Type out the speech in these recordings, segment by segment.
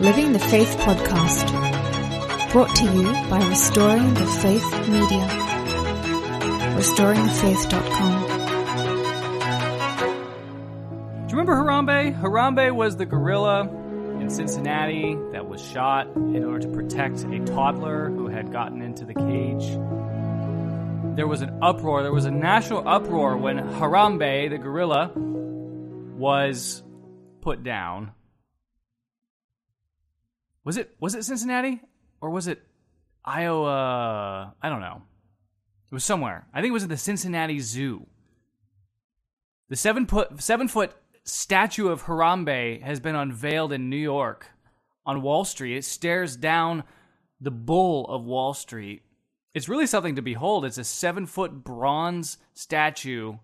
Living the Faith podcast. Brought to you by Restoring the Faith Media. RestoringTheFaith.com. Do you remember Harambe? Harambe was the gorilla in Cincinnati that was shot in order to protect a toddler who had gotten into the cage. There was an uproar, there was a national uproar when Harambe, the gorilla, was put down. Was it was it Cincinnati or was it Iowa? I don't know. It was somewhere. I think it was at the Cincinnati Zoo. The seven foot seven foot statue of Harambe has been unveiled in New York on Wall Street. It stares down the bull of Wall Street. It's really something to behold. It's a seven foot bronze statue,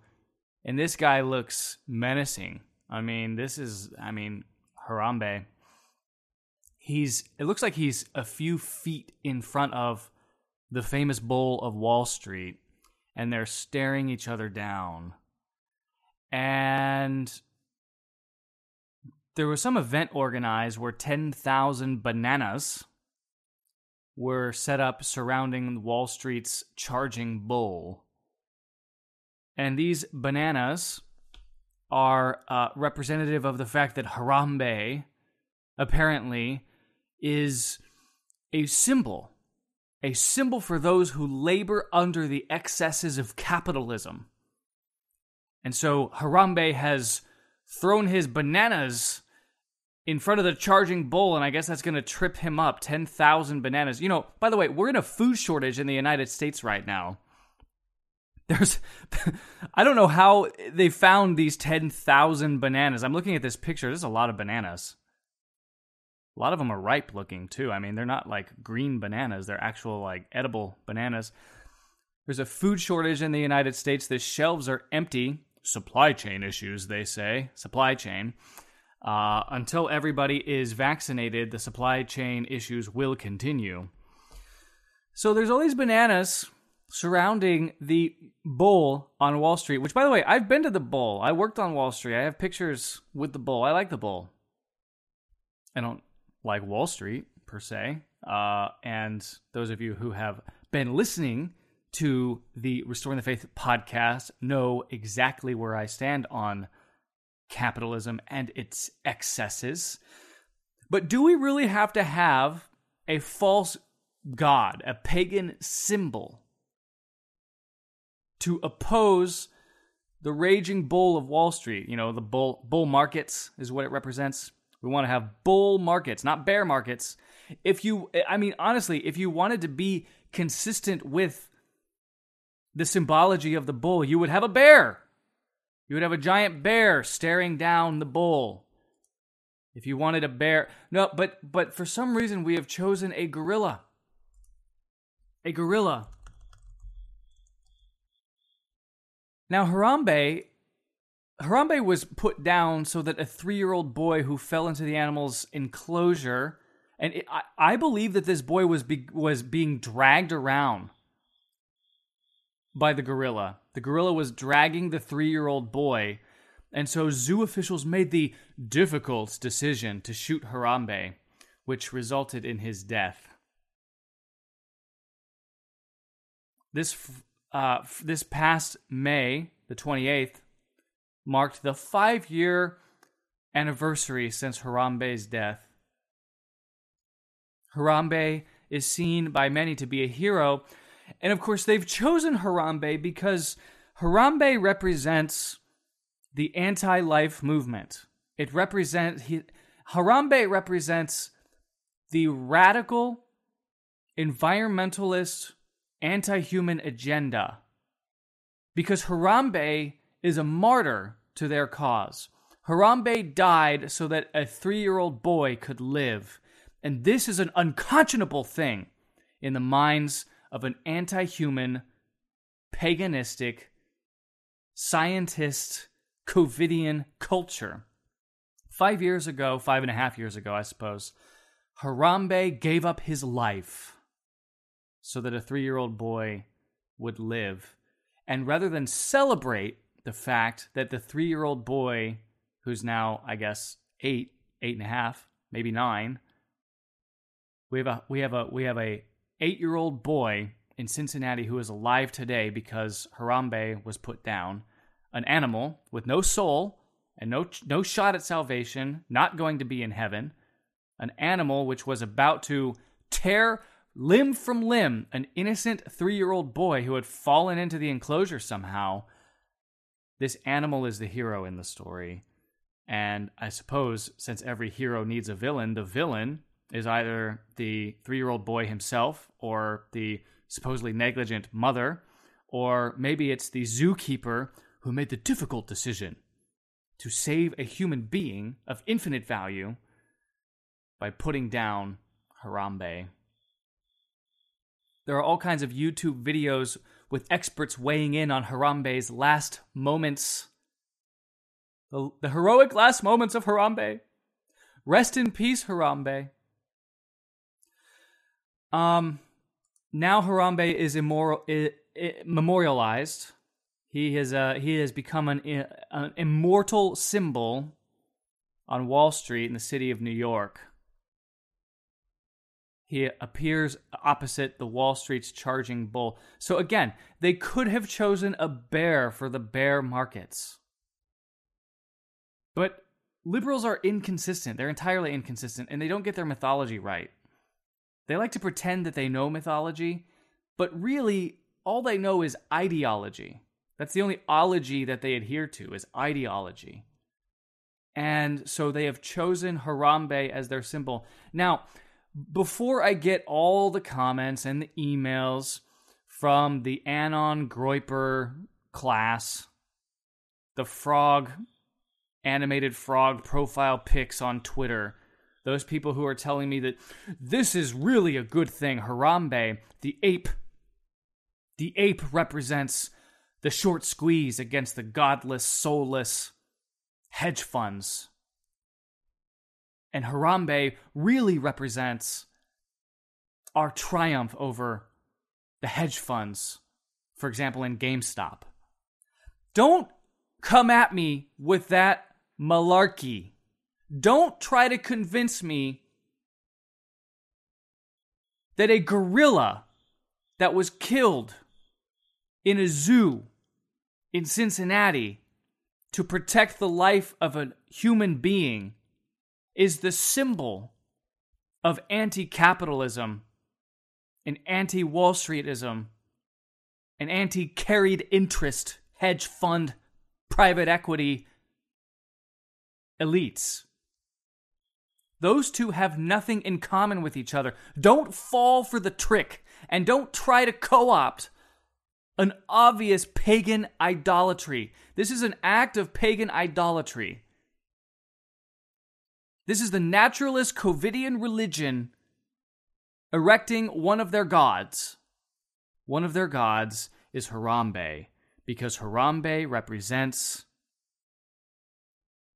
and this guy looks menacing. I mean, this is, I mean, Harambe he's it looks like he's a few feet in front of the famous bull of Wall Street and they're staring each other down. And there was some event organized where 10,000 bananas were set up surrounding Wall Street's charging bull. And these bananas are uh, representative of the fact that Harambe apparently is a symbol, a symbol for those who labor under the excesses of capitalism. And so Harambe has thrown his bananas in front of the charging bull, and I guess that's going to trip him up. 10,000 bananas. You know, by the way, we're in a food shortage in the United States right now. There's, I don't know how they found these 10,000 bananas. I'm looking at this picture. There's a lot of bananas. A lot of them are ripe looking too. I mean, they're not like green bananas, they're actual like edible bananas. There's a food shortage in the United States. The shelves are empty. Supply chain issues, they say. Supply chain. Uh, until everybody is vaccinated, the supply chain issues will continue. So there's all these bananas surrounding the bull on Wall Street, which, by the way, I've been to the bull. I worked on Wall Street. I have pictures with the bull. I like the bull. I don't like Wall Street per se. Uh, and those of you who have been listening to the Restoring the Faith podcast know exactly where I stand on capitalism and its excesses. But do we really have to have a false god, a pagan symbol, to oppose the raging bull of Wall Street? You know, the bull bull markets is what it represents. We want to have bull markets, not bear markets. If you, I mean, honestly, if you wanted to be consistent with the symbology of the bull, you would have a bear. You would have a giant bear staring down the bull. If you wanted a bear, no, but but for some reason we have chosen a gorilla. A gorilla. Now Harambe Harambe was put down so that a three year old boy who fell into the animal's enclosure, and it, I, I, believe that this boy was be, was being dragged around by the gorilla. The gorilla was dragging the three year old boy, and so zoo officials made the difficult decision to shoot Harambe, which resulted in his death. This uh, this past May the twenty eighth marked the five year anniversary since Harambe's death. Harambe is seen by many to be a hero, and of course, they've chosen Harambe because Harambe represents the anti life movement. It represents, Harambe represents the radical environmentalist anti human agenda. Because Harambe is a martyr to their cause. Harambe died so that a three year old boy could live. And this is an unconscionable thing in the minds of an anti human, paganistic, scientist, COVIDian culture. Five years ago, five and a half years ago, I suppose, Harambe gave up his life so that a three year old boy would live. And rather than celebrate the fact that the three year old boy, who's now, I guess, eight, eight and a half, maybe nine, we have a we have a we have a eight year old boy in Cincinnati who is alive today because Harambe was put down, an animal with no soul and no no shot at salvation, not going to be in heaven, an animal which was about to tear limb from limb an innocent 3-year-old boy who had fallen into the enclosure somehow. This animal is the hero in the story. And I suppose since every hero needs a villain, the villain is either the three year old boy himself or the supposedly negligent mother, or maybe it's the zookeeper who made the difficult decision to save a human being of infinite value by putting down Harambe. There are all kinds of YouTube videos with experts weighing in on Harambe's last moments. The, the heroic last moments of Harambe. Rest in peace, Harambe. Um, now Harambe is immoral, I, I, memorialized. He has uh, he has become an, an immortal symbol on Wall Street in the city of New York. He appears opposite the Wall Street's charging bull. So again, they could have chosen a bear for the bear markets. But liberals are inconsistent. They're entirely inconsistent, and they don't get their mythology right. They like to pretend that they know mythology, but really, all they know is ideology. That's the only ology that they adhere to is ideology. And so they have chosen Harambe as their symbol. Now, before I get all the comments and the emails from the Anon Groyper class, the frog, animated frog profile pics on Twitter, those people who are telling me that this is really a good thing. Harambe, the ape, the ape represents the short squeeze against the godless, soulless hedge funds. And Harambe really represents our triumph over the hedge funds, for example, in GameStop. Don't come at me with that malarkey. Don't try to convince me that a gorilla that was killed in a zoo in Cincinnati to protect the life of a human being is the symbol of anti capitalism and anti Wall Streetism and anti carried interest hedge fund private equity elites. Those two have nothing in common with each other. Don't fall for the trick and don't try to co opt an obvious pagan idolatry. This is an act of pagan idolatry. This is the naturalist Covidian religion erecting one of their gods. One of their gods is Harambe, because Harambe represents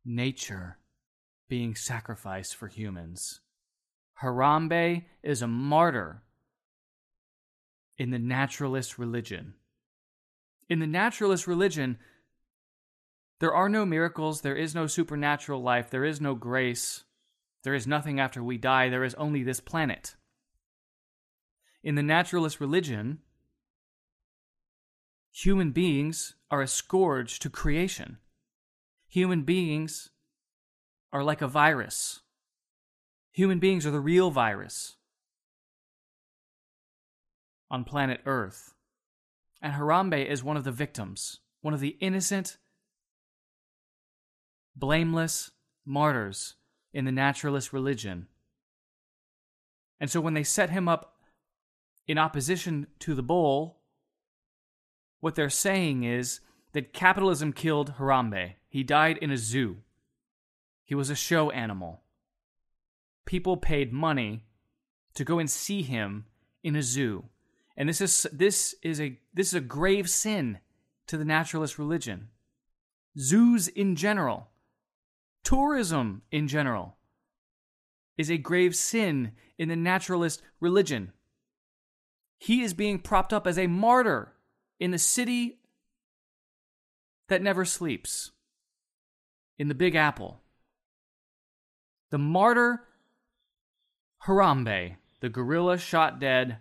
nature being sacrificed for humans. Harambe is a martyr in the naturalist religion. In the naturalist religion, there are no miracles, there is no supernatural life, there is no grace, there is nothing after we die, there is only this planet. In the naturalist religion, human beings are a scourge to creation. Human beings are like a virus. Human beings are the real virus on planet Earth. And Harambe is one of the victims, one of the innocent, blameless martyrs in the naturalist religion. And so when they set him up in opposition to the bull, what they're saying is that capitalism killed Harambe. He died in a zoo. He was a show animal. People paid money to go and see him in a zoo. And this is this is a this is a grave sin to the naturalist religion. Zoos in general, tourism in general is a grave sin in the naturalist religion. He is being propped up as a martyr in the city that never sleeps, in the Big Apple. The martyr Harambe, the gorilla shot dead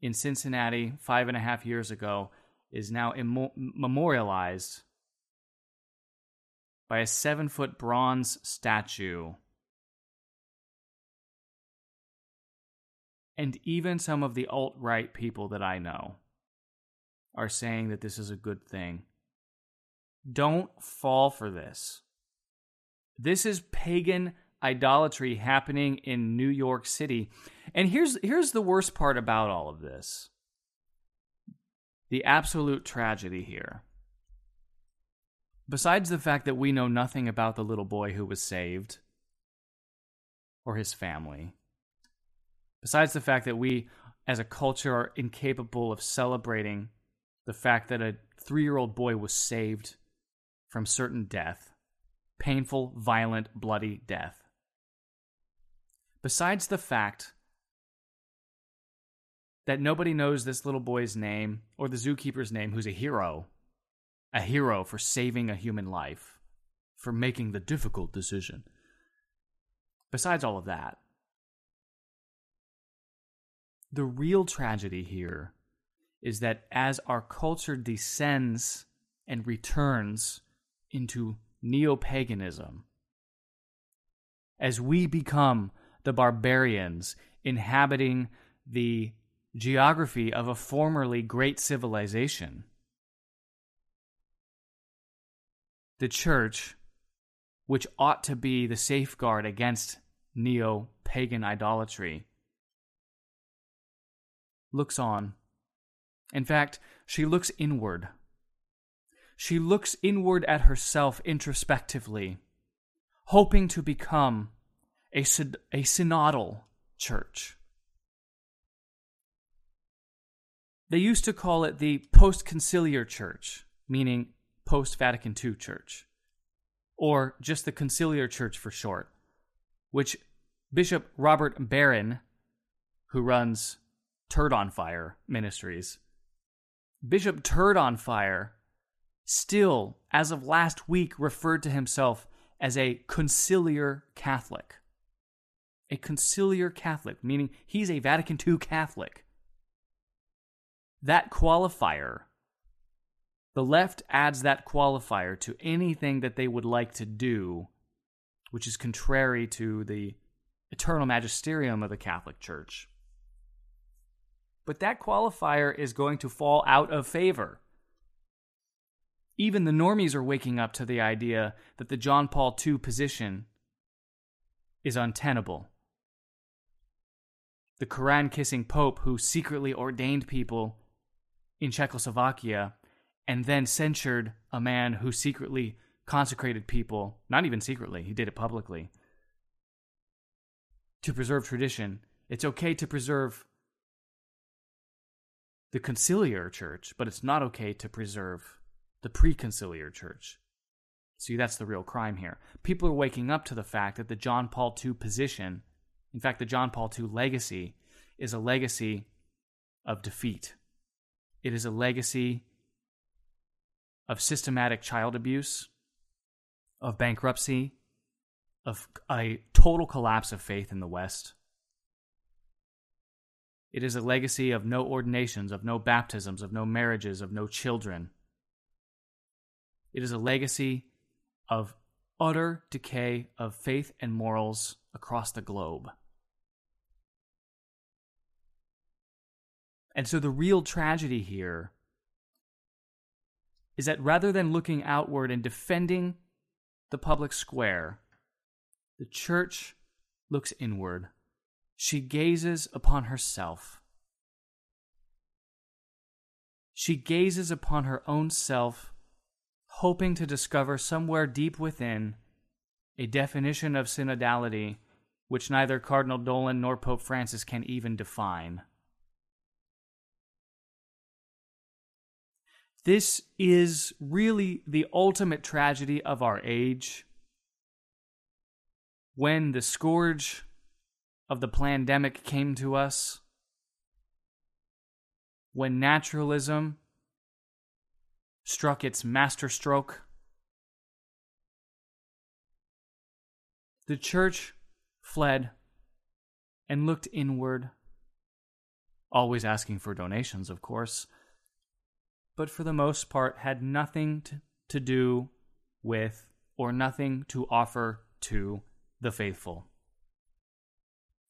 in Cincinnati five and a half years ago, is now memorialized by a seven foot bronze statue. And even some of the alt right people that I know are saying that this is a good thing. Don't fall for this. This is pagan idolatry happening in New York City. And here's here's the worst part about all of this. The absolute tragedy here. Besides the fact that we know nothing about the little boy who was saved or his family. Besides the fact that we as a culture are incapable of celebrating the fact that a 3-year-old boy was saved from certain death, painful, violent, bloody death. Besides the fact that nobody knows this little boy's name or the zookeeper's name, who's a hero, a hero for saving a human life, for making the difficult decision. Besides all of that, the real tragedy here is that as our culture descends and returns into neo paganism, as we become the barbarians inhabiting the geography of a formerly great civilization, the church, which ought to be the safeguard against neo pagan idolatry, looks on. In fact, she looks inward she looks inward at herself introspectively, hoping to become a, a synodal church. They used to call it the post conciliar church, meaning post Vatican II church, or just the conciliar church for short, which Bishop Robert Barron, who runs Turd on Fire Ministries, Bishop Turd on Fire still, as of last week, referred to himself as a conciliar Catholic. A conciliar Catholic, meaning he's a Vatican II Catholic. That qualifier, the left adds that qualifier to anything that they would like to do, which is contrary to the eternal magisterium of the Catholic Church. But that qualifier is going to fall out of favor even the normies are waking up to the idea that the John Paul II position is untenable. The Quran kissing Pope who secretly ordained people in Czechoslovakia and then censured a man who secretly consecrated people, not even secretly, he did it publicly, to preserve tradition. It's okay to preserve the conciliar church, but it's not okay to preserve the preconciliar church. See, that's the real crime here. People are waking up to the fact that the John Paul II position, in fact, the John Paul II legacy, is a legacy of defeat. It is a legacy of systematic child abuse, of bankruptcy, of a total collapse of faith in the West. It is a legacy of no ordinations, of no baptisms, of no marriages, of no children, it is a legacy of utter decay of faith and morals across the globe. And so the real tragedy here is that rather than looking outward and defending the public square, the church looks inward. She gazes upon herself. She gazes upon her own self hoping to discover somewhere deep within a definition of synodality which neither Cardinal Dolan nor Pope Francis can even define. This is really the ultimate tragedy of our age. When the scourge of the pandemic came to us, when naturalism struck its masterstroke, the church fled and looked inward, always asking for donations, of course, but for the most part had nothing to, to do with or nothing to offer to the faithful.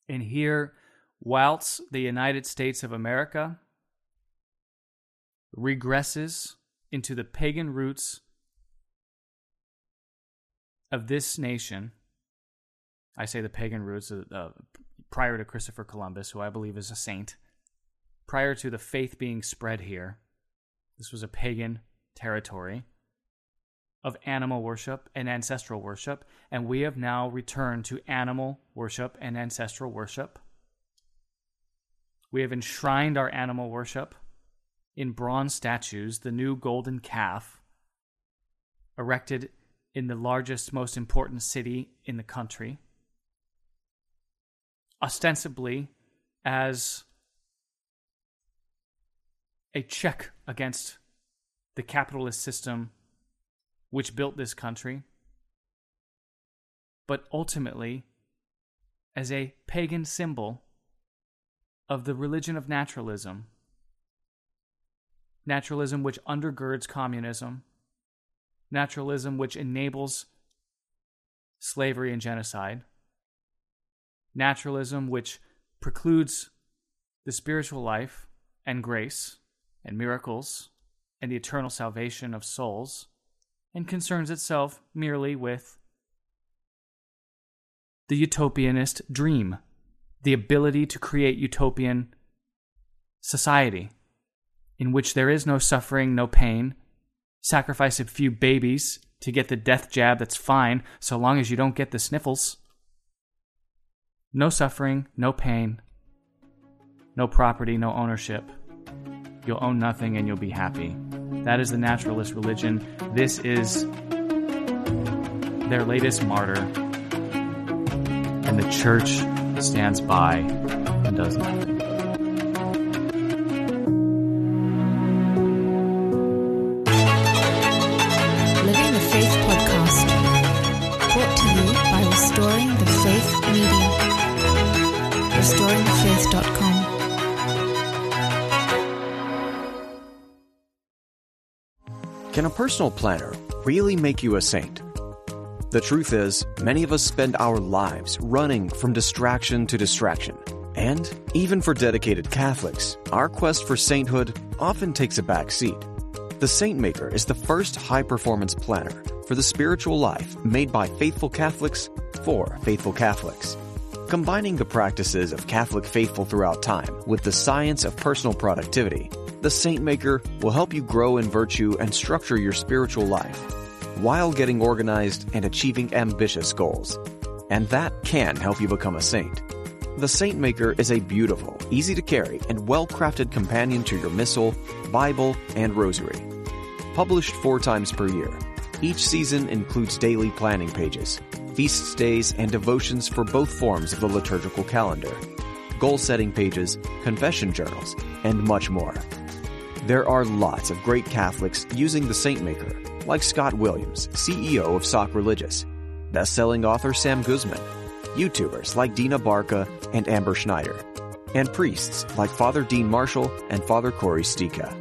And here, whilst the United States of America regresses into the pagan roots of this nation, I say the pagan roots uh, uh, prior to Christopher Columbus, who I believe is a saint, prior to the faith being spread here. This was a pagan territory of animal worship and ancestral worship, and we have now returned to animal worship and ancestral worship. We have enshrined our animal worship in bronze statues, the new golden calf, erected in the largest, most important city in the country ostensibly as a check against the capitalist system which built this country, but ultimately as a pagan symbol of the religion of naturalism. Naturalism which undergirds communism, naturalism which enables slavery and genocide, naturalism, which precludes the spiritual life and grace and miracles and the eternal salvation of souls, and concerns itself merely with the utopianist dream, the ability to create utopian society in which there is no suffering, no pain, sacrifice a few babies to get the death jab that's fine so long as you don't get the sniffles. No suffering, no pain, no property, no ownership. You'll own nothing and you'll be happy. That is the naturalist religion. This is their latest martyr. And the church stands by and does nothing. Personal planner really make you a saint? The truth is, many of us spend our lives running from distraction to distraction. And even for dedicated Catholics, our quest for sainthood often takes a back seat. The Saint Maker is the first high performance planner for the spiritual life made by faithful Catholics for faithful Catholics. Combining the practices of Catholic faithful throughout time with the science of personal productivity, the Saint Maker will help you grow in virtue and structure your spiritual life while getting organized and achieving ambitious goals. And that can help you become a saint. The Saint Maker is a beautiful, easy to carry, and well crafted companion to your Missal, Bible, and Rosary. Published four times per year, each season includes daily planning pages, feast days, and devotions for both forms of the liturgical calendar, goal setting pages, confession journals, and much more. There are lots of great Catholics using the Saint Maker, like Scott Williams, CEO of Sock Religious, best-selling author Sam Guzman, YouTubers like Dina Barca and Amber Schneider, and priests like Father Dean Marshall and Father Corey Stika.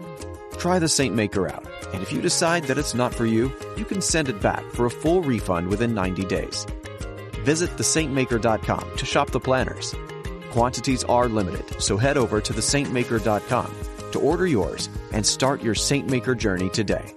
Try the Saint Maker out, and if you decide that it's not for you, you can send it back for a full refund within 90 days. Visit thesaintmaker.com to shop the planners. Quantities are limited, so head over to thesaintmaker.com to order yours and start your Saint Maker journey today.